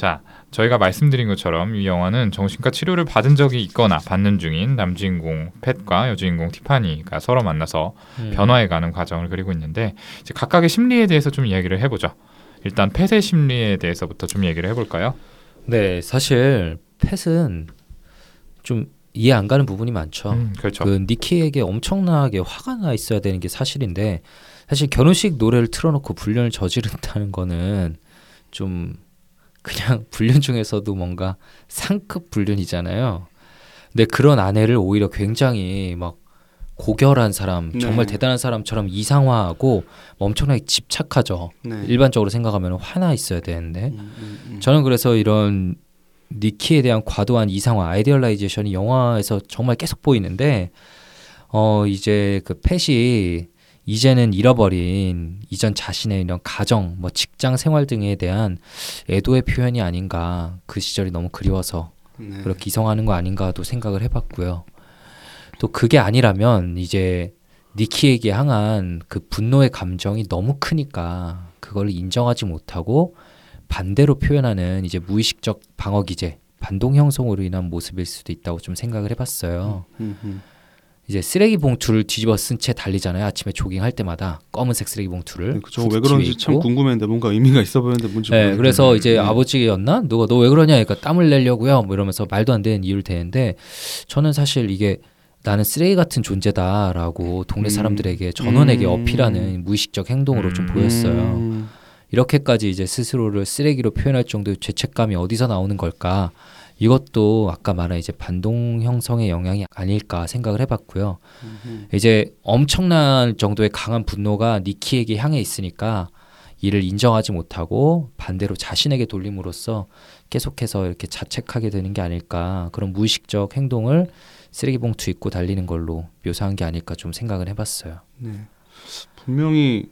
자, 저희가 말씀드린 것처럼 이 영화는 정신과 치료를 받은 적이 있거나 받는 중인 남주인공 팻과 여주인공 티파니가 서로 만나서 음. 변화해가는 과정을 그리고 있는데 이제 각각의 심리에 대해서 좀 이야기를 해보죠. 일단 팻의 심리에 대해서부터 좀 얘기를 해볼까요? 네, 사실 펫은 좀 이해 안 가는 부분이 많죠. 음, 그렇죠. 그 니키에게 엄청나게 화가 나 있어야 되는 게 사실인데 사실 결혼식 노래를 틀어놓고 불륜을 저지른다는 거는 좀 그냥 불륜 중에서도 뭔가 상급 불륜이잖아요. 근데 그런 아내를 오히려 굉장히 막 고결한 사람, 정말 네. 대단한 사람처럼 이상화하고 엄청나게 집착하죠. 네. 일반적으로 생각하면 화나 있어야 되는데 음, 음, 음. 저는 그래서 이런 니키에 대한 과도한 이상화, idealization이 영화에서 정말 계속 보이는데 어 이제 그 팻이 이제는 잃어버린 이전 자신의 이런 가정, 뭐 직장 생활 등에 대한 애도의 표현이 아닌가 그 시절이 너무 그리워서 네. 그렇게 이성하는 거 아닌가도 생각을 해봤고요. 또 그게 아니라면 이제 니키에게 향한 그 분노의 감정이 너무 크니까 그걸 인정하지 못하고 반대로 표현하는 이제 무의식적 방어 기제, 반동 형성으로 인한 모습일 수도 있다고 좀 생각을 해봤어요. 음, 음. 이제 쓰레기 봉투를 뒤집어 쓴 채 달리잖아요. 아침에 조깅할 때마다 검은색 쓰레기 봉투를. 네. 후드 왜 그런지 참. 궁금했는데 뭔가 의미가 있어 보였는데 뭔지 네, 모르겠네요. 그래서 이제 네. 아버지였나 누가 너 왜 그러냐 그러니까 땀을 내려고요 뭐 이러면서 말도 안 되는 이유를 대는데 저는 사실 이게 나는 쓰레기 같은 존재다라고 동네 음. 사람들에게 전원에게 음. 어필하는 무의식적 행동으로 좀 음. 보였어요. 음. 이렇게까지 이제 스스로를 쓰레기로 표현할 정도의 죄책감이 어디서 나오는 걸까? 이것도 아까 말한 이제 반동 형성의 영향이 아닐까 생각을 해봤고요. 음. 이제 엄청난 정도의 강한 분노가 니키에게 향해 있으니까 이를 인정하지 못하고 반대로 자신에게 돌림으로써 계속해서 이렇게 자책하게 되는 게 아닐까 그런 무의식적 행동을 쓰레기 봉투 입고 달리는 걸로 묘사한 게 아닐까 좀 생각을 해봤어요. 네. 분명히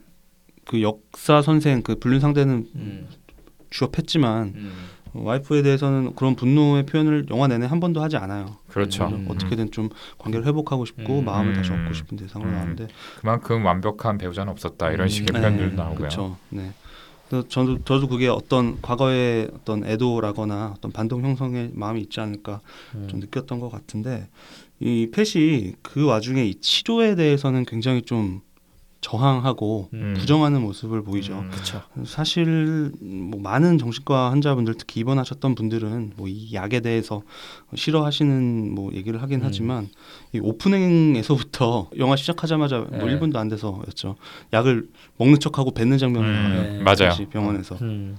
그 역사 선생 그 불륜 상대는 취업했지만 와이프에 대해서는 그런 분노의 표현을 영화 내내 한 번도 하지 않아요. 그렇죠. 음. 어떻게든 좀 관계를 회복하고 싶고 음. 마음을 다시 음. 얻고 싶은 대상으로 음. 나왔는데 그만큼 완벽한 배우자는 없었다 이런 음, 식의 네, 표현들도 나오고요. 그렇죠. 네. 그래서 저도 저도 그게 어떤 과거의 어떤 애도라거나 어떤 반동 형성의 마음이 있지 않을까 음. 좀 느꼈던 것 같은데 이 펫이 그 와중에 이 치료에 대해서는 굉장히 좀 저항하고 음. 부정하는 모습을 보이죠. 음. 사실 뭐 많은 정신과 환자분들 특히 입원하셨던 분들은 뭐 이 약에 대해서 싫어하시는 뭐 얘기를 하긴 음. 하지만 이 오프닝에서부터 영화 시작하자마자 뭐 네. 1분도 안 돼서였죠. 약을 먹는 척하고 뱉는 장면이 음, 나와요. 네. 맞아요. 병원에서. 음.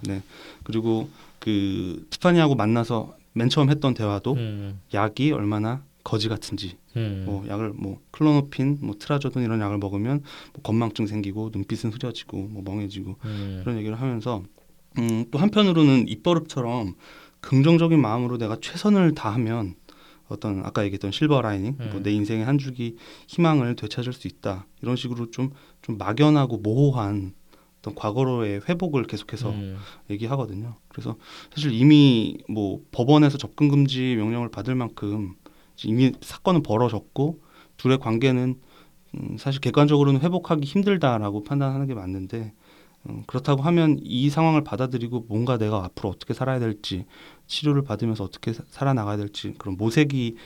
그리고 그 티파니하고 만나서 맨 처음 했던 대화도 음. 약이 얼마나 거지 같은지 음. 뭐 약을 뭐 클로노핀, 뭐 트라조돈 이런 약을 먹으면 뭐 건망증 생기고 눈빛은 흐려지고 뭐 멍해지고 음. 그런 얘기를 하면서 음, 또 한편으로는 입버릇처럼 긍정적인 마음으로 내가 최선을 다하면 어떤 아까 얘기했던 실버 라이닝 음. 뭐 내 인생의 한 줄기 희망을 되찾을 수 있다 이런 식으로 좀좀 막연하고 모호한 어떤 과거로의 회복을 계속해서 음. 얘기하거든요. 그래서 사실 이미 뭐 법원에서 접근 금지 명령을 받을 만큼 이미 사건은 벌어졌고 둘의 관계는 음, 사실 객관적으로는 회복하기 힘들다라고 판단하는 게 맞는데 음, 그렇다고 하면 이 상황을 받아들이고 뭔가 내가 앞으로 어떻게 살아야 될지 치료를 받으면서 어떻게 사- 살아나가야 될지 그런 모색이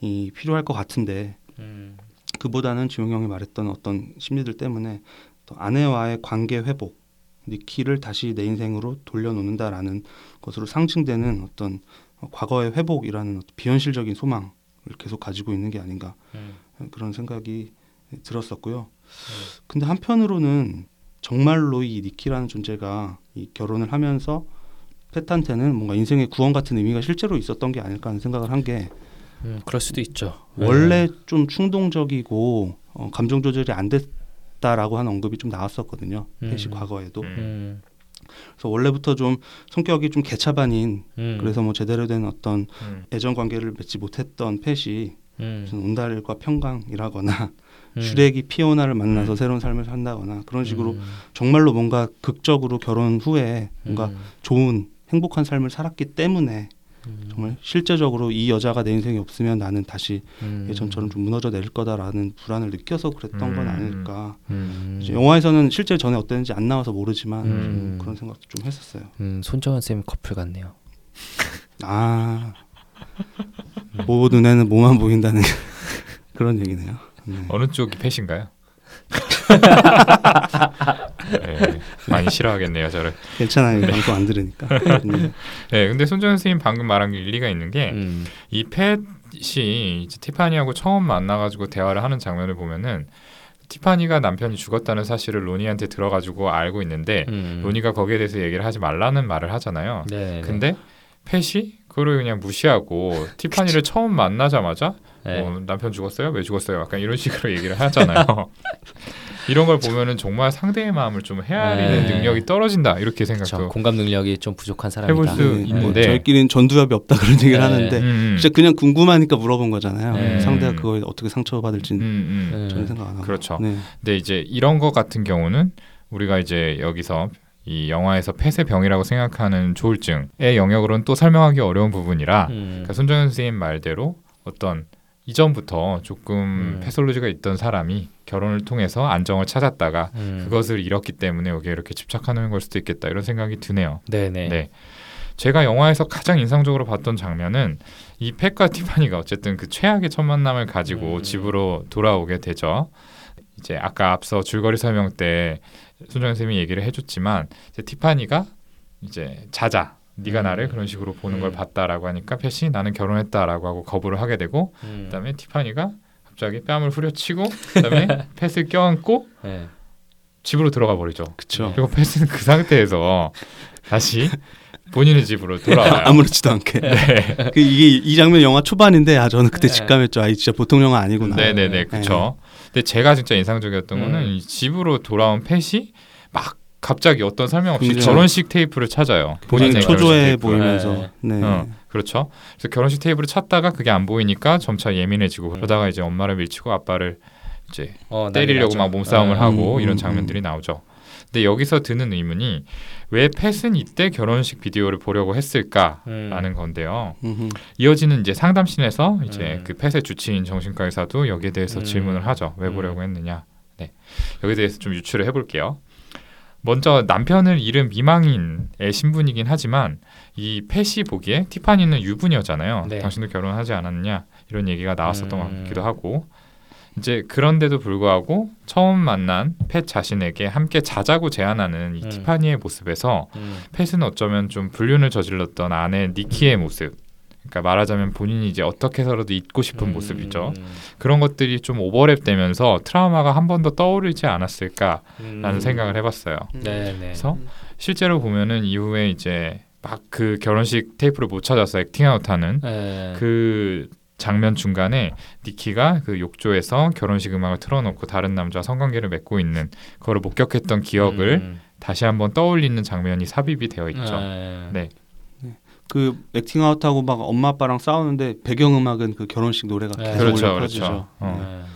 이 필요할 것 같은데 음. 그보다는 지용 형이 말했던 어떤 심리들 때문에 또 아내와의 관계 회복, 니키를 다시 내 인생으로 돌려놓는다라는 것으로 상징되는 어떤 어, 과거의 회복이라는 어떤 비현실적인 소망을 계속 가지고 있는 게 아닌가 음. 그런 생각이 들었었고요. 근데 한편으로는 정말로 이 니키라는 존재가 이 결혼을 하면서 펫한테는 뭔가 인생의 구원 같은 의미가 실제로 있었던 게 아닐까 하는 생각을 한게 음, 그럴 수도 있죠. 원래 좀 충동적이고 어, 감정 조절이 안 됐다라고 하는 언급이 좀 나왔었거든요. 음. 펫이 과거에도. 음. 음. 그래서 원래부터 좀 성격이 좀 개차반인 음. 그래서 뭐 제대로 된 어떤 음. 애정 관계를 맺지 못했던 펫이 음. 무슨 온달과 평강이라거나 음. 슈렉이 피오나를 만나서 음. 새로운 삶을 산다거나 그런 식으로 음. 정말로 뭔가 극적으로 결혼 후에 뭔가 음. 좋은 행복한 삶을 살았기 때문에 정말 실제적으로 이 여자가 내 인생에 없으면 나는 다시 음. 예전처럼 좀 무너져 내릴 거다라는 불안을 느껴서 그랬던 건 음. 아닐까. 음. 이제 영화에서는 실제 전에 어땠는지 안 나와서 모르지만 음. 좀 그런 생각도 좀 했었어요. 음, 손정은 쌤 커플 같네요. 아, 모 눈에는 뭐만 보인다는 그런 얘기네요. 네. 어느 쪽이 패신가요? 네, 많이 싫어하겠네요 저를. 괜찮아요. 이 방송 안 들으니까. 네. 네, 근데 손정은 선생님 방금 말한 게 일리가 있는 게 음. 이 팻이 이제 티파니하고 처음 만나가지고 대화를 하는 장면을 보면은 티파니가 남편이 죽었다는 사실을 로니한테 들어가지고 알고 있는데 음. 로니가 거기에 대해서 얘기를 하지 말라는 말을 하잖아요. 네. 근데 팻이 그걸 그냥 무시하고 티파니를 처음 만나자마자 네. 어, 남편 죽었어요? 왜 죽었어요? 약간 이런 식으로 얘기를 하잖아요. 이런 걸 보면은 정말 상대의 마음을 좀 헤아리는 네. 능력이 떨어진다 이렇게 그렇죠. 생각도 공감 능력이 좀 부족한 사람이다. 해볼 수 네, 있는데. 뭐 저희끼리는 전두엽이 없다 그런 얘기를 네. 하는데 음, 진짜 그냥 궁금하니까 물어본 거잖아요. 네. 상대가 그거에 어떻게 상처받을지 음, 음. 네. 전혀 생각 안 하고. 그렇죠. 네. 근데 이제 이런 거 같은 경우는 우리가 이제 여기서 이 영화에서 폐쇄 병이라고 생각하는 조울증의 영역으로는 또 설명하기 어려운 부분이라 음. 그러니까 손정현 선생님 말대로 어떤 이전부터 조금 음. 패솔로지가 있던 사람이 결혼을 통해서 안정을 찾았다가 음. 그것을 잃었기 때문에 여기에 이렇게 집착하는 걸 수도 있겠다 이런 생각이 드네요. 네네. 네. 제가 영화에서 가장 인상적으로 봤던 장면은 이 펫과 티파니가 어쨌든 그 최악의 첫 만남을 가지고 음. 집으로 돌아오게 되죠. 이제 아까 앞서 줄거리 설명 때 손정현 쌤이 얘기를 해줬지만 이제 티파니가 이제 자자 네가 음. 나를 그런 식으로 보는 걸 음. 봤다라고 하니까 펫이 나는 결혼했다라고 하고 거부를 하게 되고 음. 그다음에 티파니가 갑자기 뺨을 후려치고 그다음에 펫을 껴안고 네. 집으로 들어가 버리죠. 그렇죠. 그리고 펫은 그 상태에서 다시 본인의 집으로 돌아와요. 아무렇지도 않게. 네. 그 이게 이 장면 영화 초반인데 아 저는 그때 네. 직감했죠. 아, 이 진짜 보통 영화 아니구나. 네네네, 그렇죠. 근데 제가 진짜 인상적이었던 음. 거는 이 집으로 돌아온 펫이 막 갑자기 어떤 설명 없이 그렇죠. 결혼식 테이프를 찾아요. 본인 초조해. 보이면서. 네. 어, 그렇죠. 그래서 결혼식 테이프를 찾다가 그게 안 보이니까 점차 예민해지고 음. 그러다가 이제 엄마를 밀치고 아빠를 이제 어, 때리려고 막. 몸싸움을 어. 하고 음, 이런 음, 장면들이 나오죠. 근데 여기서 드는 의문이 왜 펫은 이때 결혼식 비디오를 보려고 했을까라는 음. 건데요. 음흠. 이어지는 이제 상담실에서 이제 음. 그 펫의 주치인 정신과 의사도 여기에 대해서 음. 질문을 하죠. 왜 음. 보려고 했느냐. 네. 여기에 대해서 좀 유추를 해볼게요. 먼저 남편을 잃은 미망인의 신분이긴 하지만 이 펫이 보기에 티파니는 유부녀잖아요. 네. 당신도 결혼하지 않았느냐 이런 얘기가 나왔었던 것 음. 같기도 하고 이제 그런데도 불구하고 처음 만난 펫 자신에게 함께 자자고 제안하는 이 음. 티파니의 모습에서 음. 펫은 어쩌면 좀 불륜을 저질렀던 아내 니키의 모습. 그러니까 말하자면 본인이 이제 어떻게 해서라도 잊고 싶은 음. 모습이죠. 그런 것들이 좀 오버랩되면서 트라우마가 한 번 더 떠오르지 않았을까라는 음. 생각을 해봤어요. 네네. 그래서 실제로 보면은 이후에 이제 막 그 결혼식 테이프를 못 찾아서 액팅아웃하는 네. 그 장면 중간에 니키가 그 욕조에서 결혼식 음악을 틀어놓고 다른 남자와 성관계를 맺고 있는 그거를 목격했던 기억을 음. 다시 한번 떠올리는 장면이 삽입이 되어 있죠. 네. 네. 그 액팅 아웃하고 막 엄마 아빠랑 싸우는데 배경 음악은 그 결혼식 노래가 네. 계속 그렇죠, 그렇죠. 어. 네.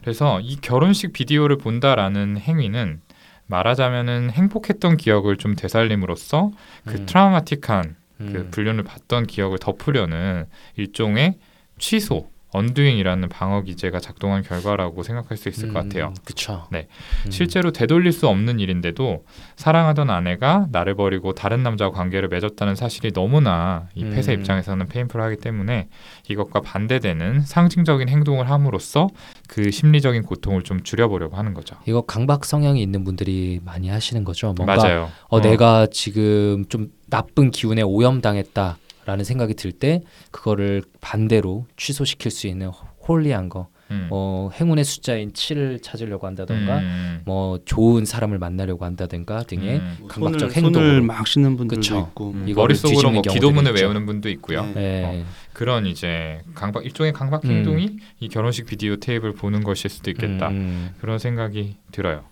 그래서 이 결혼식 비디오를 본다라는 행위는 말하자면은 행복했던 기억을 좀 되살림으로써 그 음. 트라우마틱한 그 음. 불륜을 받던 기억을 덮으려는 일종의 취소, 언두잉이라는 방어 기제가 작동한 결과라고 생각할 수 있을 것 같아요. 음, 그쵸. 네. 음. 실제로 되돌릴 수 없는 일인데도 사랑하던 아내가 나를 버리고 다른 남자와 관계를 맺었다는 사실이 너무나 이 펫의 음. 입장에서는 페인풀하기 때문에 이것과 반대되는 상징적인 행동을 함으로써 그 심리적인 고통을 좀 줄여보려고 하는 거죠. 이거 강박 성향이 있는 분들이 많이 하시는 거죠. 뭔가 맞아요. 어, 내가 지금 좀 나쁜 기운에 오염당했다 라는 생각이 들 때 그거를 반대로 취소시킬 수 있는 홀리한 거, 음. 뭐 행운의 숫자인 7을 찾으려고 한다던가, 음. 뭐 좋은 사람을 만나려고 한다든가 등의 음. 강박적. 손을 막 씻는 분들도 그쵸. 있고 음. 이거를 머릿속으로 뭐 기도문을 있죠. 외우는 분도 있고요. 네. 네. 그런 이제 강박 일종의 강박 음. 행동이 이 결혼식 비디오 테이프를 보는 것일 수도 있겠다. 음, 그런 생각이 들어요.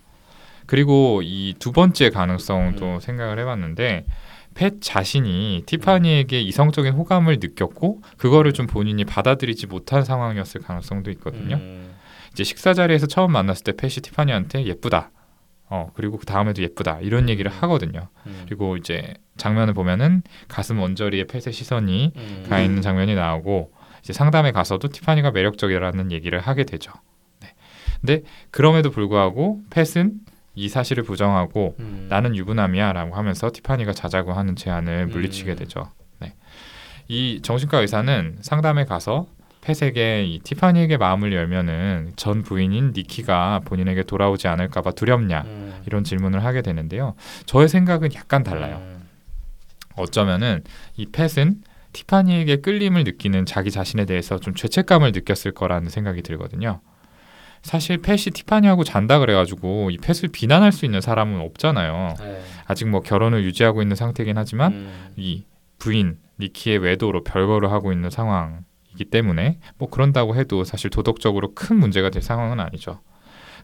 그리고 이 두 번째 가능성도 음. 생각을 해 봤는데 펫 자신이 티파니에게 이성적인 호감을 느꼈고 그거를 좀 본인이 받아들이지 못한 상황이었을 가능성도 있거든요. 음. 이제 식사 자리에서 처음 만났을 때 펫이 티파니한테 예쁘다. 어 그리고 그 다음에도 예쁘다 이런 얘기를 하거든요. 음. 그리고 이제 장면을 보면은 가슴 언저리에 펫의 시선이 음. 가 있는 장면이 나오고 이제 상담에 가서도 티파니가 매력적이라는 얘기를 하게 되죠. 네. 근데 그럼에도 불구하고 펫은 이 사실을 부정하고 음. 나는 유부남이야라고 하면서 티파니가 자자고 하는 제안을 물리치게 음. 되죠. 네. 이 정신과 의사는 상담에 가서 펫에게 이 티파니에게 마음을 열면은 전 부인인 니키가 본인에게 돌아오지 않을까봐 두렵냐 음. 이런 질문을 하게 되는데요. 저의 생각은 약간 달라요. 음. 어쩌면은 이 펫은 티파니에게 끌림을 느끼는 자기 자신에 대해서 좀 죄책감을 느꼈을 거라는 생각이 들거든요. 사실 펫이 티파니하고 잔다 그래가지고 이 펫을 비난할 수 있는 사람은 없잖아요. 네. 아직 뭐 결혼을 유지하고 있는 상태긴 하지만 음. 이 부인 니키의 외도로 별거를 하고 있는 상황이기 때문에 뭐 그런다고 해도 사실 도덕적으로 큰 문제가 될 상황은 아니죠.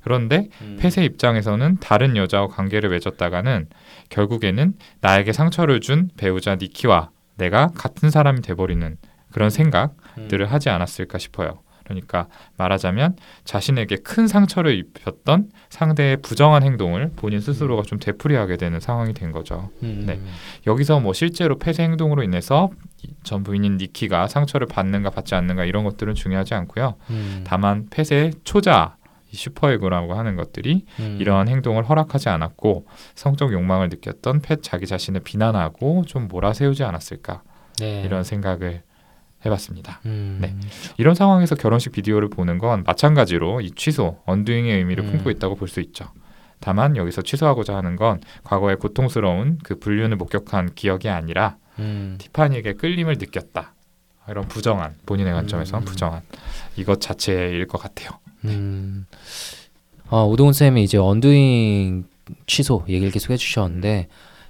그런데 음. 펫의 입장에서는 다른 여자와 관계를 맺었다가는 결국에는 나에게 상처를 준 배우자 니키와 내가 같은 사람이 돼버리는 그런 생각들을 음. 하지 않았을까 싶어요. 그러니까 말하자면 자신에게 큰 상처를 입혔던 상대의 부정한 행동을 본인 스스로가 좀 되풀이하게 되는 상황이 된 거죠. 음. 네. 여기서 뭐 실제로 펫의 행동으로 인해서 이전 부인인 니키가 상처를 받는가 받지 않는가 이런 것들은 중요하지 않고요. 음. 다만 펫의 초자 이 슈퍼에고라고 하는 것들이 음. 이러한 행동을 허락하지 않았고 성적 욕망을 느꼈던 펫 자기 자신을 비난하고 좀 몰아세우지 않았을까 네. 이런 생각을 해봤습니다. 음. 네. 이런 상황에서 결혼식 비디오를 보는 건 마찬가지로 이 취소, 언두잉의 의미를 음. 품고 있다고 볼 수 있죠. 다만 여기서 취소하고자 하는 건 과거의 고통스러운 그 불륜을 목격한 기억이 아니라 음. 티파니에게 끌림을 느꼈다. 이런 부정한 본인의 관점에서 음. 부정한 이것 자체일 것 같아요. 음. 어, 오동훈 쌤이 이제 언두잉 취소 얘기를 계속 해주셨는데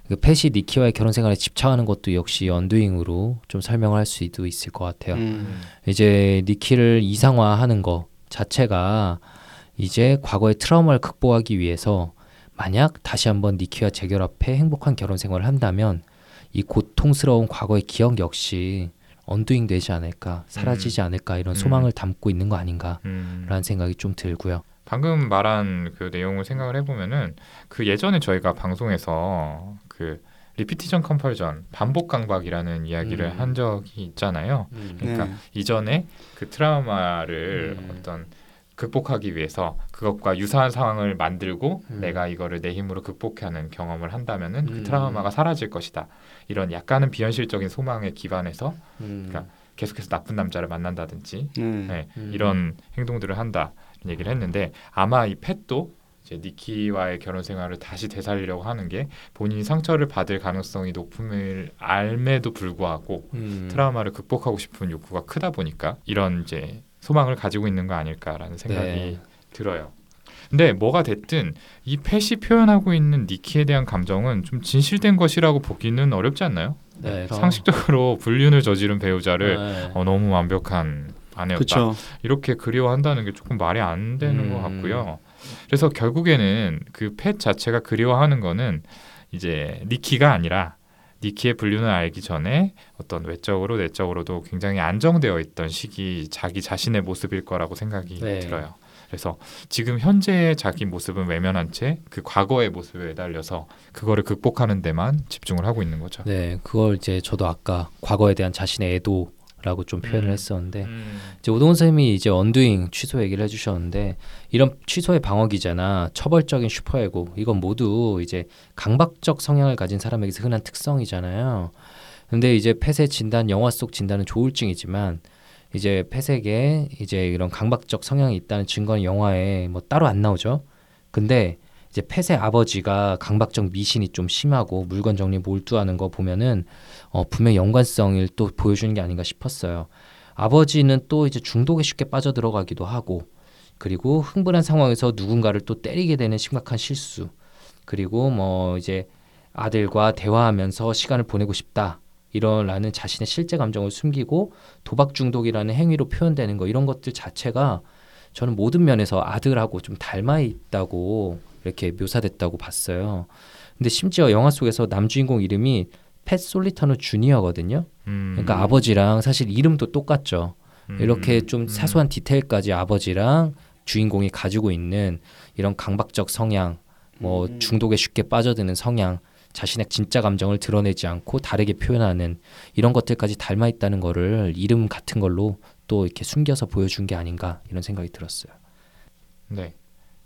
그 펫이 니키와의 결혼 생활에 집착하는 것도 역시 언두잉으로 좀 설명을 할 수도 있을 것 같아요. 음. 이제 니키를 이상화하는 것 자체가 이제 과거의 트라우마를 극복하기 위해서 만약 다시 한번 니키와 재결합해 행복한 결혼 생활을 한다면 이 고통스러운 과거의 기억 역시 언두잉 되지 않을까 사라지지 않을까 이런 음. 소망을 담고 있는 거 아닌가라는 음. 생각이 좀 들고요. 방금 말한 그 내용을 생각을 해보면은 그 예전에 저희가 방송에서 그 repetition compulsion 반복 강박이라는 이야기를 음. 한 적이 있잖아요. 그러니까 네. 이전에 그 트라우마를 음. 어떤 극복하기 위해서 그것과 유사한 상황을 만들고 음. 내가 이거를 내 힘으로 극복하는 경험을 한다면은 음. 그 트라우마가 사라질 것이다. 이런 약간은 비현실적인 소망에 기반해서 음. 그러니까 계속해서 나쁜 남자를 만난다든지 네. 네, 음. 이런 행동들을 한다 얘기를 했는데 아마 이 펫도 이제 니키와의 결혼 생활을 다시 되살리려고 하는 게 본인이 상처를 받을 가능성이 높음을 알매도 불구하고 음. 트라우마를 극복하고 싶은 욕구가 크다 보니까 이런 이제 소망을 가지고 있는 거 아닐까라는 생각이 네. 들어요. 근데 뭐가 됐든 이 펫이 표현하고 있는 니키에 대한 감정은 좀 진실된 것이라고 보기는 어렵지 않나요? 네. 상식적으로 불륜을 저지른 배우자를 네. 어, 너무 완벽한 아내였다. 그렇죠. 이렇게 그리워한다는 게 조금 말이 안 되는 음. 것 같고요. 그래서 결국에는 그 펫 자체가 그리워하는 거는 이제 니키가 아니라 니키의 불륜을 알기 전에 어떤 외적으로 내적으로도 굉장히 안정되어 있던 시기 자기 자신의 모습일 거라고 생각이 네. 들어요. 그래서 지금 현재의 자기 모습은 외면한 채 그 과거의 모습에 매달려서 그거를 극복하는 데만 집중을 하고 있는 거죠. 네, 그걸 이제 저도 아까 과거에 대한 자신의 애도 라고 좀 표현을 음. 했었는데 음. 이제 오동훈 선생님이 이제 언두잉 취소 얘기를 해주셨는데 이런 취소의 방어기제나 처벌적인 슈퍼에고 이건 모두 이제 강박적 성향을 가진 사람에게서 흔한 특성이잖아요. 근데 이제 폐쇄 진단 영화 속 진단은 조울증이지만 이제 폐쇄에 이제 이런 강박적 성향이 있다는 증거는 영화에 뭐 따로 안 나오죠. 근데 이제 폐쇄 아버지가 강박적 미신이 좀 심하고 물건 정리 몰두하는 거 보면은 어, 분명 연관성을 또 보여주는 게 아닌가 싶었어요. 아버지는 또 이제 중독에 쉽게 빠져 들어가기도 하고 그리고 흥분한 상황에서 누군가를 또 때리게 되는 심각한 실수 그리고 뭐 이제 아들과 대화하면서 시간을 보내고 싶다 이러라는 자신의 실제 감정을 숨기고 도박 중독이라는 행위로 표현되는 거 이런 것들 자체가 저는 모든 면에서 아들하고 좀 닮아 있다고 이렇게 묘사됐다고 봤어요. 근데 심지어 영화 속에서 남주인공 이름이 펫 솔리타노 주니어거든요. 음. 그러니까 아버지랑 사실 이름도 똑같죠. 음. 이렇게 좀 음. 사소한 디테일까지 아버지랑 주인공이 가지고 있는 이런 강박적 성향 뭐 음. 중독에 쉽게 빠져드는 성향, 자신의 진짜 감정을 드러내지 않고 다르게 표현하는 이런 것들까지 닮아 있다는 거를 이름 같은 걸로 또 이렇게 숨겨서 보여준 게 아닌가 이런 생각이 들었어요. 네.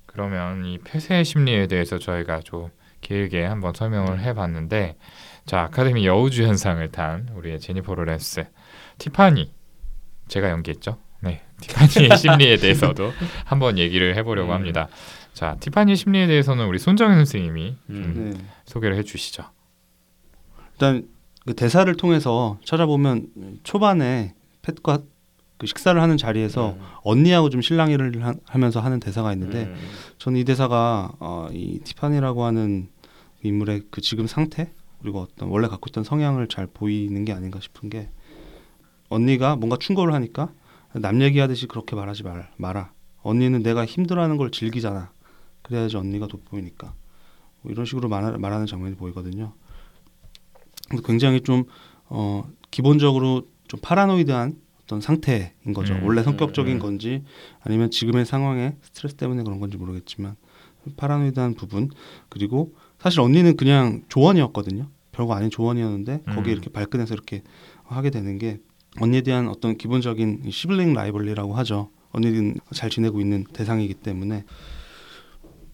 그러면 이 폐쇄 심리에 대해서 저희가 좀 길게 한번 설명을 해봤는데, 자 아카데미 여우주 현상을 탄 우리의 제니퍼 로렌스, 티파니 제가 연기했죠. 네, 티파니의 심리에 대해서도 한번 얘기를 해보려고 음. 합니다. 자, 티파니 심리에 대해서는 우리 손정현 선생님이 좀 네. 소개를 해주시죠. 일단 그 대사를 통해서 찾아보면 초반에 팻과 그 식사를 하는 자리에서 언니하고 좀 실랑이를 하, 하면서 하는 대사가 있는데 음. 저는 이 대사가 어, 이 티파니라고 하는 그 인물의 그 지금 상태 그리고 어떤 원래 갖고 있던 성향을 잘 보이는 게 아닌가 싶은 게 언니가 뭔가 충고를 하니까 남 얘기하듯이 그렇게 말하지 말, 마라. 언니는 내가 힘들어하는 걸 즐기잖아. 그래야지 언니가 돋보이니까. 뭐 이런 식으로 말, 말하는 장면이 보이거든요. 굉장히 좀 어, 기본적으로 좀 파라노이드한 어떤 상태인 거죠. 음. 원래 성격적인 음. 건지 아니면 지금의 상황에 스트레스 때문에 그런 건지 모르겠지만 파라노이드한 부분 그리고 사실 언니는 그냥 조언이었거든요. 별거 아닌 조언이었는데 음. 거기에 이렇게 발끈해서 이렇게 하게 되는 게 언니에 대한 어떤 기본적인 시블링 라이벌리라고 하죠. 언니는 잘 지내고 있는 대상이기 때문에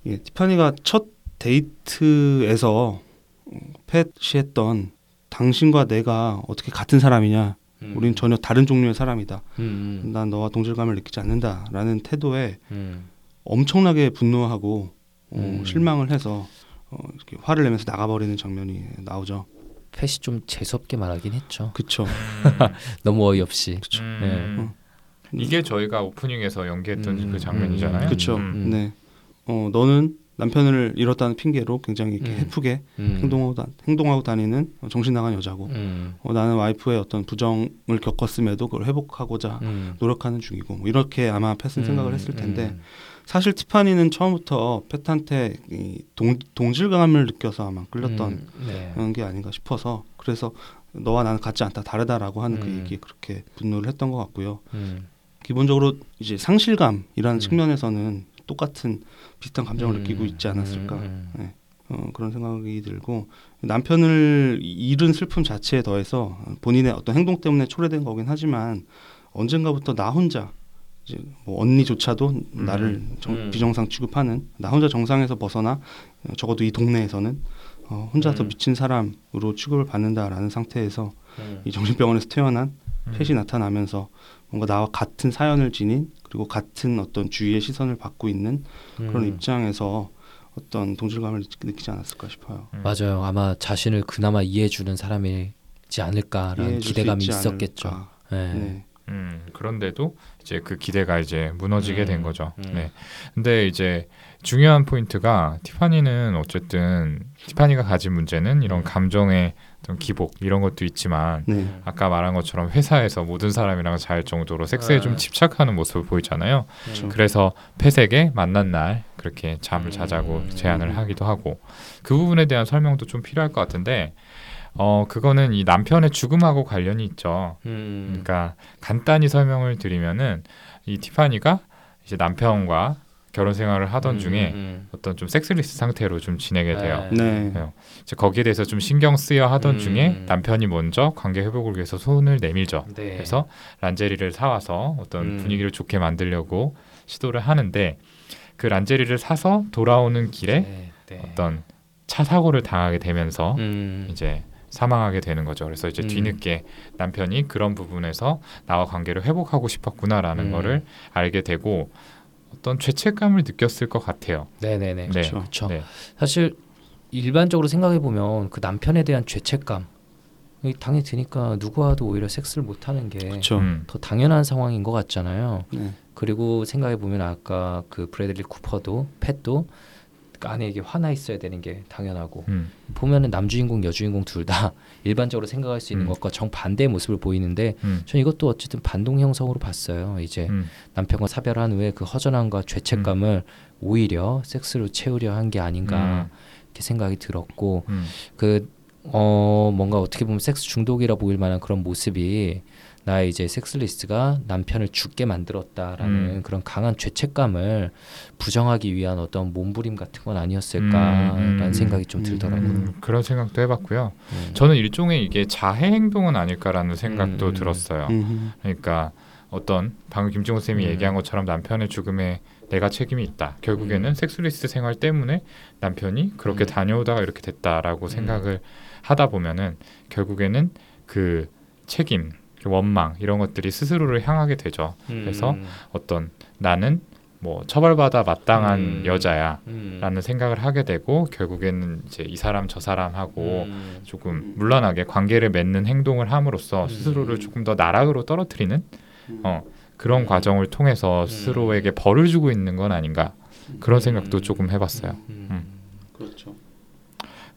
예, 티파니가 첫 데이트에서 어, 팻이 했던 당신과 내가 어떻게 같은 사람이냐 음. 우린 전혀 다른 종류의 사람이다. 음. 난 너와 동질감을 느끼지 않는다라는 태도에 음. 엄청나게 분노하고 어, 음. 실망을 해서 어, 이렇게 화를 내면서 나가버리는 장면이 나오죠. 펫이 좀 재수없게 말하긴 했죠. 그쵸. 너무 어이없이. 그쵸. 음, 이게 저희가 오프닝에서 연기했던 음, 그 장면이잖아요. 음, 그쵸. 음. 네. 어, 너는 남편을 잃었다는 핑계로 굉장히 이렇게 음. 해프게 음. 행동하고, 다, 행동하고 다니는 어, 정신 나간 여자고 음. 어, 나는 와이프의 어떤 부정을 겪었음에도 그걸 회복하고자 음. 노력하는 중이고 뭐 이렇게 아마 펫은 생각을 음, 했을 텐데 음. 사실 티파니는 처음부터 펫한테 이 동, 동질감을 느껴서 아마 끌렸던 음, 네. 그런 게 아닌가 싶어서 그래서 너와 나는 같지 않다 다르다라고 하는 그 음. 얘기에 그렇게 분노를 했던 것 같고요. 음. 기본적으로 이제 상실감이라는 음. 측면에서는 똑같은 비슷한 감정을 음, 느끼고 있지 않았을까 음, 음. 어, 그런 생각이 들고 남편을 잃은 슬픔 자체에 더해서 본인의 어떤 행동 때문에 초래된 거긴 하지만 언젠가부터 나 혼자 이제 뭐 언니조차도 나를 정- 음. 비정상 취급하는 나 혼자 정상에서 벗어나 어, 적어도 이 동네에서는 어, 혼자서 음. 미친 사람으로 취급을 받는다라는 상태에서 음. 이 정신병원에서 태어난 음. 펫이 나타나면서 뭔가 나와 같은 사연을 지닌 그리고 같은 어떤 주위의 시선을 받고 있는 그런 음. 입장에서 어떤 동질감을 느끼- 느끼지 않았을까 싶어요. 음. 맞아요. 아마 자신을 그나마 이해해주는 사람이지 않을까라는 기대감이 있었겠죠. 않을까. 네. 네. 음, 그런데도 이제 그 기대가 이제 무너지게 음, 된 거죠. 음. 네. 근데 이제 중요한 포인트가 티파니는 어쨌든 티파니가 가진 문제는 이런 음. 감정의 어떤 기복 이런 것도 있지만 네. 아까 말한 것처럼 회사에서 모든 사람이랑 잘 정도로 섹스에 네. 좀 집착하는 모습을 보이잖아요. 그렇죠. 그래서 폐색에 만난 날 그렇게 잠을 음. 자자고 제안을 하기도 하고 그 부분에 대한 설명도 좀 필요할 것 같은데 어 그거는 이 남편의 죽음하고 관련이 있죠. 음. 그러니까 간단히 설명을 드리면은 이 티파니가 이제 남편과 결혼 생활을 하던 음, 중에 음. 어떤 좀 섹스리스 상태로 좀 지내게 돼요. 네. 네. 이제 거기에 대해서 좀 신경 쓰여 하던 음. 중에 남편이 먼저 관계 회복을 위해서 손을 내밀죠. 네. 그래서 란제리를 사와서 어떤 음. 분위기를 좋게 만들려고 시도를 하는데 그 란제리를 사서 돌아오는 길에 네. 네. 어떤 차 사고를 당하게 되면서 음. 이제 사망하게 되는 거죠. 그래서 이제 음. 뒤늦게 남편이 그런 부분에서 나와 관계를 회복하고 싶었구나라는 음. 거를 알게 되고 어떤 죄책감을 느꼈을 것 같아요. 네네네. 네. 그렇죠. 그렇죠. 네. 사실 일반적으로 생각해 보면 그 남편에 대한 죄책감 이 당연히 드니까 누구와도 오히려 섹스를 못 하는 게더 그렇죠. 음. 당연한 상황인 것 같잖아요. 네. 그리고 생각해 보면 아까 그 브래들리 쿠퍼도 팻도 그 아내에게 화나 있어야 되는 게 당연하고 음. 보면은 남주인공 여주인공 둘 다 일반적으로 생각할 수 있는 음. 것과 정반대의 모습을 보이는데 음. 전 이것도 어쨌든 반동 형성으로 봤어요. 이제 음. 남편과 사별한 후에 그 허전함과 죄책감을 오히려 섹스로 채우려 한 게 아닌가 이렇게 생각이 들었고 음. 그어 뭔가 어떻게 보면 섹스 중독이라 보일 만한 그런 모습이 나의 이제 섹슬리스트가 남편을 죽게 만들었다라는 음. 그런 강한 죄책감을 부정하기 위한 어떤 몸부림 같은 건 아니었을까라는 음, 음, 생각이 좀 음, 들더라고요. 음, 그런 생각도 해봤고요. 음. 저는 일종의 이게 자해 행동은 아닐까라는 생각도 음. 들었어요. 음. 그러니까 어떤 방금 김종호 쌤이 음. 얘기한 것처럼 남편의 죽음에 내가 책임이 있다. 결국에는 음. 섹스리스트 생활 때문에 남편이 그렇게 음. 다녀오다가 이렇게 됐다라고 음. 생각을 하다 보면은 결국에는 그 책임, 그 원망 이런 것들이 스스로를 향하게 되죠. 그래서 음. 어떤 나는 뭐 처벌받아 마땅한 음. 여자야라는 음. 생각을 하게 되고 결국에는 이제 이 사람 저 사람하고 음. 조금 물란하게 관계를 맺는 행동을 함으로써 음. 스스로를 조금 더 나락으로 떨어뜨리는 음. 어, 그런 음. 과정을 통해서 음. 스스로에게 벌을 주고 있는 건 아닌가 그런 생각도 음. 조금 해봤어요. 음. 그렇죠.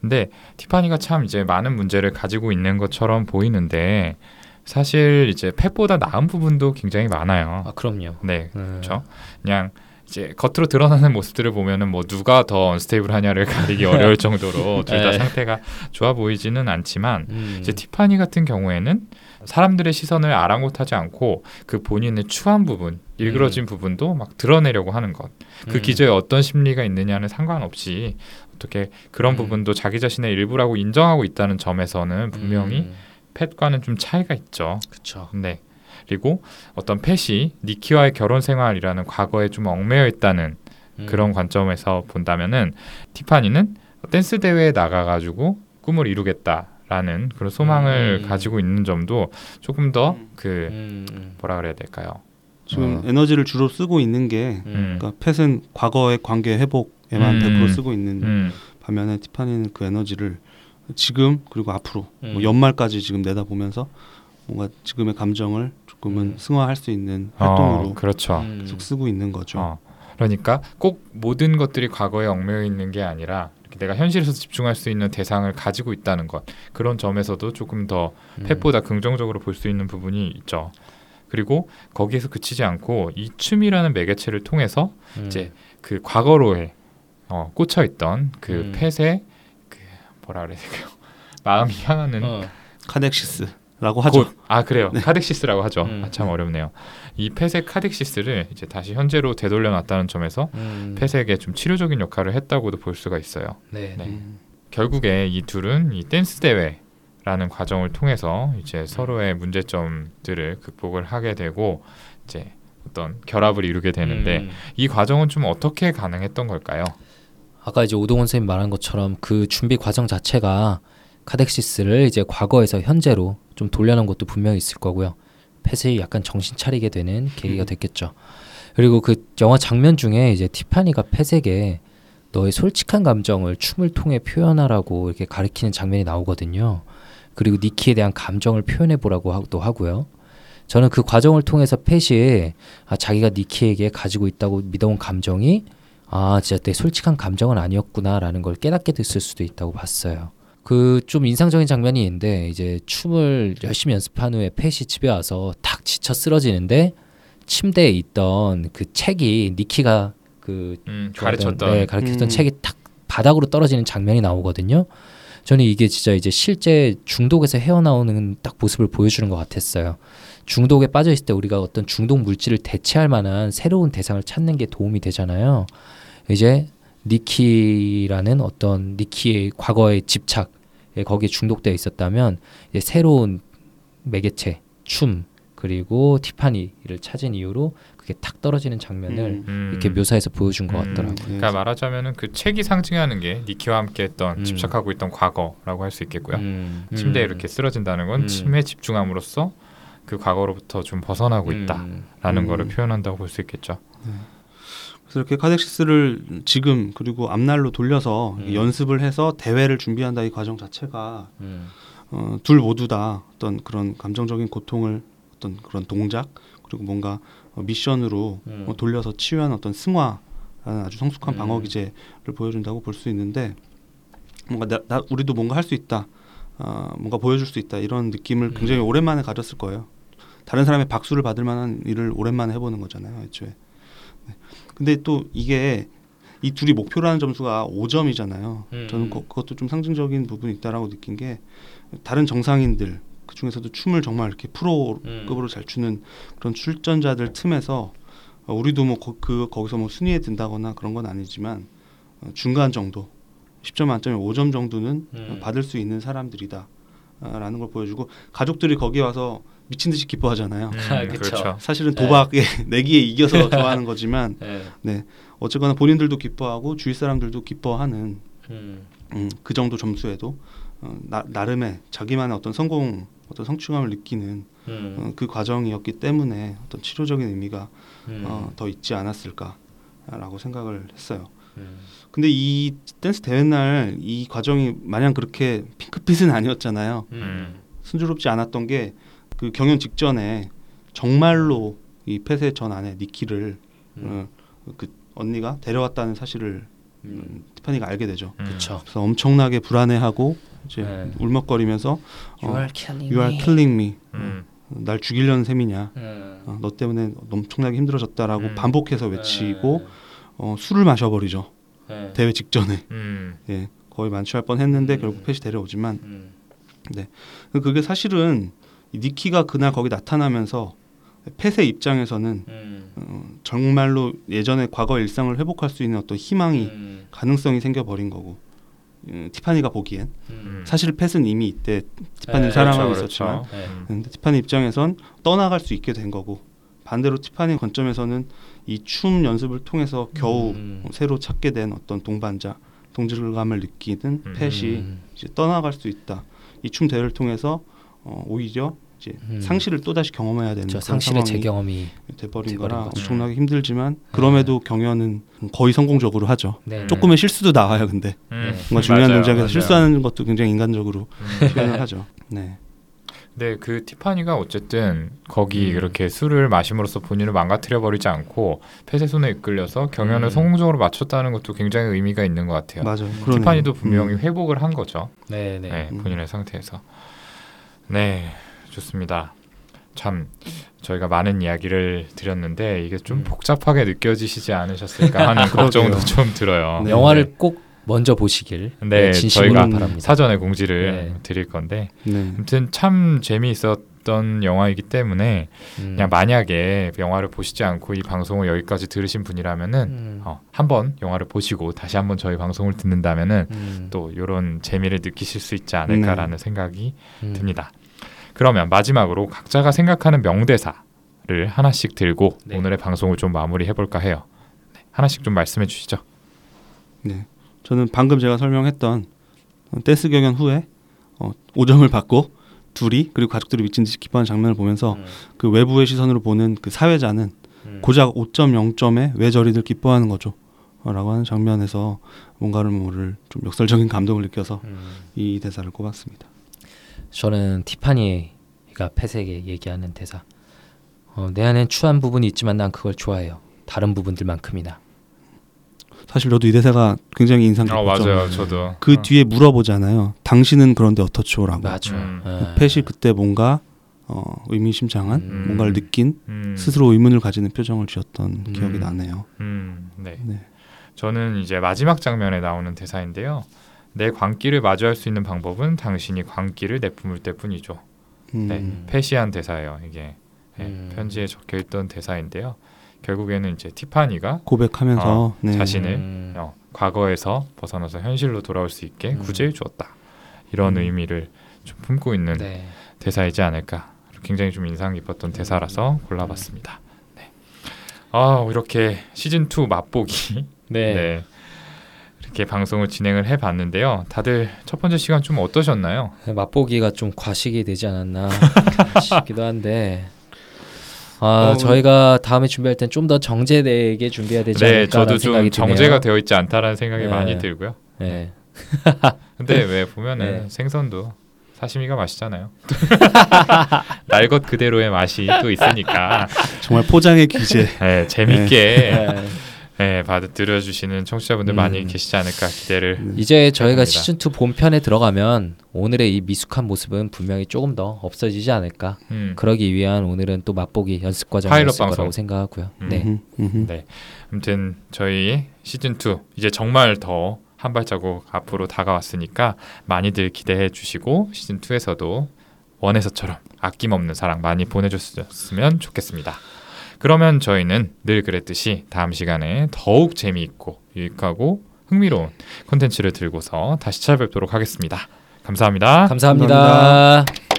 근데 티파니가 참 이제 많은 문제를 가지고 있는 것처럼 보이는데 사실 이제 펫보다 나은 부분도 굉장히 많아요. 아 그럼요. 네, 음. 그렇죠. 그냥 이제 겉으로 드러나는 모습들을 보면은 뭐 누가 더 언스테이블하냐를 가리기 어려울 정도로 둘다 네. 상태가 좋아 보이지는 않지만 음. 이제 티파니 같은 경우에는 사람들의 시선을 아랑곳하지 않고 그 본인의 추한 부분, 일그러진 부분도 막 드러내려고 하는 것. 그 음. 기저에 어떤 심리가 있느냐는 상관없이 어떻게 그런 음. 부분도 자기 자신의 일부라고 인정하고 있다는 점에서는 분명히 음. 펫과는 좀 차이가 있죠. 그렇죠. 네. 그리고 어떤 펫이 니키와의 결혼 생활이라는 과거에 좀 얽매여 있다는 음. 그런 관점에서 본다면은 티파니는 댄스 대회에 나가가지고 꿈을 이루겠다라는 그런 소망을 음. 가지고 있는 점도 조금 더 음. 그 음. 음. 뭐라 그래야 될까요? 지금 어. 에너지를 주로 쓰고 있는 게 음. 그러니까 펫은 과거의 관계 회복에만 음. 100% 쓰고 있는 음, 반면에 티파니는 그 에너지를 지금 그리고 앞으로 음. 뭐 연말까지 지금 내다보면서 뭔가 지금의 감정을 조금은 음. 승화할 수 있는 활동으로 어, 그렇죠. 음. 계속 쓰고 있는 거죠. 어, 그러니까 꼭 모든 것들이 과거에 얽매여 있는 게 아니라 이렇게 내가 현실에서 집중할 수 있는 대상을 가지고 있다는 것 그런 점에서도 조금 더 음. 팻보다 긍정적으로 볼 수 있는 부분이 있죠. 그리고 거기에서 그치지 않고 이 춤이라는 매개체를 통해서 음. 이제 그 과거로에 어, 꽂혀 있던 그 음. 팻의 그 뭐라 그래야 될까요? 마음이 향하는 어. cathexis라고 하죠. 곳- 아 그래요. cathexis라고 하죠. 음. 아, 참 어렵네요. 이 팻의 cathexis를 이제 다시 현재로 되돌려 놨다는 점에서 음. 팻에게 좀 치료적인 역할을 했다고도 볼 수가 있어요. 네. 네. 음. 결국에 이 둘은 이 댄스 대회 라는 과정을 통해서 이제 서로의 문제점들을 극복을 하게 되고 이제 어떤 결합을 이루게 되는데 음. 이 과정은 좀 어떻게 가능했던 걸까요? 아까 이제 오동원 선생님 말한 것처럼 그 준비 과정 자체가 카덱시스를 이제 과거에서 현재로 좀 돌려놓은 것도 분명히 있을 거고요. 펫이 약간 정신 차리게 되는 계기가 됐겠죠. 그리고 그 영화 장면 중에 이제 티파니가 펫에게 너의 솔직한 감정을 춤을 통해 표현하라고 이렇게 가리키는 장면이 나오거든요. 그리고 니키에 대한 감정을 표현해 보라고 하도 하고요. 저는 그 과정을 통해서 펫이 아, 자기가 니키에게 가지고 있다고 믿어온 감정이 아 진짜 내 솔직한 감정은 아니었구나라는 걸 깨닫게 됐을 수도 있다고 봤어요. 그 좀 인상적인 장면이 있는데 이제 춤을 열심히 연습한 후에 펫이 집에 와서 탁 지쳐 쓰러지는데 침대에 있던 그 책이 니키가 그 음, 가르쳤던 네, 가르쳤던 음. 책이 탁 바닥으로 떨어지는 장면이 나오거든요. 저는 이게 진짜 이제 실제 중독에서 헤어나오는 딱 모습을 보여주는 것 같았어요. 중독에 빠져 있을 때 우리가 어떤 중독 물질을 대체할 만한 새로운 대상을 찾는 게 도움이 되잖아요. 이제 니키라는 어떤 니키의 과거의 집착에 거기에 중독되어 있었다면 이제 새로운 매개체, 춤 그리고 티파니를 찾은 이유로 그게 탁 떨어지는 장면을 음. 이렇게 묘사해서 보여준 것 음. 같더라고요. 네. 그러니까 말하자면은 그 책이 상징하는 게 니키와 함께했던 음. 집착하고 있던 과거라고 할 수 있겠고요. 음, 침대에 음, 이렇게 쓰러진다는 건 음. 침에 집중함으로써 그 과거로부터 좀 벗어나고 있다라는 음. 거를 음. 표현한다고 볼 수 있겠죠. 그래서 이렇게 카덱시스를 지금 그리고 앞날로 돌려서 음. 연습을 해서 대회를 준비한다 이 과정 자체가 음, 어, 둘 모두 다 어떤 그런 감정적인 고통을 어떤 그런 동작 그리고 뭔가 어, 미션으로 음. 어, 돌려서 치유한 어떤 승화라는 아주 성숙한 음. 방어 기제를 보여준다고 볼 수 있는데 뭔가 나, 나- 우리도 뭔가 할 수 있다, 어, 뭔가 보여줄 수 있다 이런 느낌을 음. 굉장히 오랜만에 가졌을 거예요. 다른 사람의 박수를 받을 만한 일을 오랜만에 해보는 거잖아요, 애초에. 네. 근데 또 이게 이 둘이 목표라는 점수가 5점이잖아요. 음. 저는 그, 그것도 좀 상징적인 부분이 있다라고 느낀 게 다른 정상인들 그 중에서도 춤을 정말 이렇게 프로급으로 잘 추는 그런 출전자들 틈에서 어, 우리도 뭐 그 거기서 뭐 순위에 든다거나 그런 건 아니지만 어, 중간 정도 10점 만점에 5점 정도는 음. 받을 수 있는 사람들이다. 아, 라는 걸 보여주고 가족들이 거기 와서 미친 듯이 기뻐하잖아요. 음, 아, 그쵸. 그렇죠. 사실은 도박에 내기에 이겨서 좋아하는 거지만 네. 어쨌거나 본인들도 기뻐하고 주위 사람들도 기뻐하는 음. 음, 그 정도 점수에도 어, 나, 나름의 자기만의 어떤 성공 어떤 성취감을 느끼는 음. 어, 그 과정이었기 때문에 어떤 치료적인 의미가 음. 어, 더 있지 않았을까라고 생각을 했어요. 음. 근데 이 댄스 대회 날 이 과정이 마냥 그렇게 핑크빛은 아니었잖아요. 음. 순조롭지 않았던 게 그 경연 직전에 정말로 이 펫의 전 아내 니키를 음. 어, 그 언니가 데려왔다는 사실을 음. 음, 티파니가 알게 되죠. 음. 그렇죠. 그래서 엄청나게 불안해하고 이제 네. 울먹거리면서 You 어, are killing You are me. killing me. 음. 어, 날 죽이려는 셈이냐. 음. 어, 너 때문에 엄청나게 힘들어졌다라고 음. 반복해서 외치고 어, 술을 마셔버리죠. 네. 대회 직전에 음. 예, 거의 만취할 뻔했는데 음. 결국 펫이 데려오지만 음. 그게 사실은 이 니키가 그날 거기 나타나면서 펫의 입장에서는 음. 어, 정말로 예전의 과거 일상을 회복할 수 있는 어떤 희망이 음. 가능성이 생겨버린 거고 음, 티파니가 보기엔 음. 사실 펫은 이미 이때 티파니를 네, 사랑하고 그렇죠, 있었지만 그렇죠. 네. 음. 근데 티파니 입장에선 떠나갈 수 있게 된 거고 반대로 티파니 관점에서는 이 춤 연습을 통해서 겨우 음. 새로 찾게 된 어떤 동반자 동질감을 느끼는 음. 펫이 음. 이제 떠나갈 수 있다 이 춤 대회를 통해서 어, 오히려 이제 음. 상실을 또 다시 경험해야 되는 저 그런 상실의 재경험이 돼버린 거라 거죠. 엄청나게 힘들지만 그럼에도 경연은 거의 성공적으로 하죠 네. 조금의 실수도 나와요 근데 음. 뭔가 중요한 맞아요, 동작에서 맞아요. 실수하는 것도 굉장히 인간적으로 음. 표현을 하죠 네. 네, 그 티파니가 어쨌든 거기 음. 그렇게 술을 마심으로써 본인을 망가뜨려 버리지 않고 폐쇄 손에 이끌려서 경연을 음. 성공적으로 마쳤다는 것도 굉장히 의미가 있는 것 같아요. 맞아요 그러네요. 티파니도 분명히 음. 회복을 한 거죠. 네, 네. 네, 음. 본인의 상태에서. 네, 좋습니다. 참 저희가 많은 이야기를 드렸는데 이게 좀 음. 복잡하게 느껴지시지 않으셨을까 하는 걱정도 좀 들어요. 네. 영화를 꼭 먼저 보시길 네, 진심으로 저희가 바랍니다. 사전에 공지를 네. 드릴 건데 네. 아무튼 참 재미있었던 영화이기 때문에 음. 그냥 만약에 영화를 보시지 않고 이 방송을 여기까지 들으신 분이라면은 음. 어, 한번 영화를 보시고 다시 한번 저희 방송을 듣는다면은 음. 또 이런 재미를 느끼실 수 있지 않을까라는 생각이 음. 듭니다. 그러면 마지막으로 각자가 생각하는 명대사를 하나씩 들고 네. 오늘의 방송을 좀 마무리해 볼까 해요. 네, 하나씩 좀 말씀해 주시죠. 네. 저는 방금 제가 설명했던 어, 댄스 경연 후에 어, 5점을 받고 둘이 그리고 가족들이 미친 듯이 기뻐하는 장면을 보면서 음. 그 외부의 시선으로 보는 그 사회자는 음. 고작 5.0점에 왜 저리들 기뻐하는 거죠? 어, 라고 하는 장면에서 뭔가를 모를 좀 역설적인 감동을 느껴서 음. 이 대사를 꼽았습니다. 저는 티파니가 폐색에 얘기하는 대사. 어, 내 안엔 추한 부분이 있지만 난 그걸 좋아해요. 다른 부분들만큼이나. 사실 저도 이 대사가 굉장히 인상 어 깊었죠. 맞아요, 저도 그 어. 뒤에 물어보잖아요. 당신은 그런데 어떻죠라고. 맞아. 음. 어. 펫이 그때 뭔가 어, 의미심장한 음. 뭔가를 느낀 음, 스스로 의문을 가지는 표정을 지었던 음. 기억이 나네요. 음, 네. 네. 저는 이제 마지막 장면에 나오는 대사인데요. 내 광기를 마주할 수 있는 방법은 당신이 광기를 내뿜을 때뿐이죠. 음. 네, 패시한 대사예요. 이게 네, 음. 편지에 적혀 있던 대사인데요. 결국에는 이제 티파니가 고백하면서 어, 네. 자신을 음. 어, 과거에서 벗어나서 현실로 돌아올 수 있게 음. 구제해 주었다. 이런 음. 의미를 좀 품고 있는 네. 대사이지 않을까. 굉장히 좀 인상 깊었던 대사라서 골라봤습니다. 네. 아 이렇게 시즌 2 맛보기 네. 네. 이렇게 방송을 진행을 해봤는데요. 다들 첫 번째 시간 좀 어떠셨나요? 맛보기가 좀 과식이 되지 않았나 싶기도 한데 아 어, 저희가 다음에 준비할 땐 좀 더 정제되게 준비해야 되지 네, 않을까라는 저도 좀 생각이 드네요. 정제가 되어 있지 않다라는 생각이 네. 많이 들고요. 네. 근데 왜 보면은 네. 생선도 사시미가 맛있잖아요. 날 것 그대로의 맛이 또 있으니까 정말 포장의 귀재. 네, 재밌게 네. 네, 받아들여 주시는 청취자분들 음. 많이 계시지 않을까 기대를. 음. 이제 저희가. 시즌 2 본편에 들어가면 오늘의 이 미숙한 모습은 분명히 조금 더 없어지지 않을까. 음, 그러기 위한 오늘은 또 맛보기 연습 과정이었을 방송. 거라고 생각하고요. 음. 네. 네. 아무튼 저희 시즌 2 이제 정말 더 한 발자국 앞으로 다가왔으니까 많이들 기대해 주시고 시즌 2에서도 원에서처럼 아낌없는 사랑 많이 보내줬으면 좋겠습니다. 그러면 저희는 늘 그랬듯이 다음 시간에 더욱 재미있고 유익하고 흥미로운 콘텐츠를 들고서 다시 찾아뵙도록 하겠습니다. 감사합니다. 감사합니다. 감사합니다.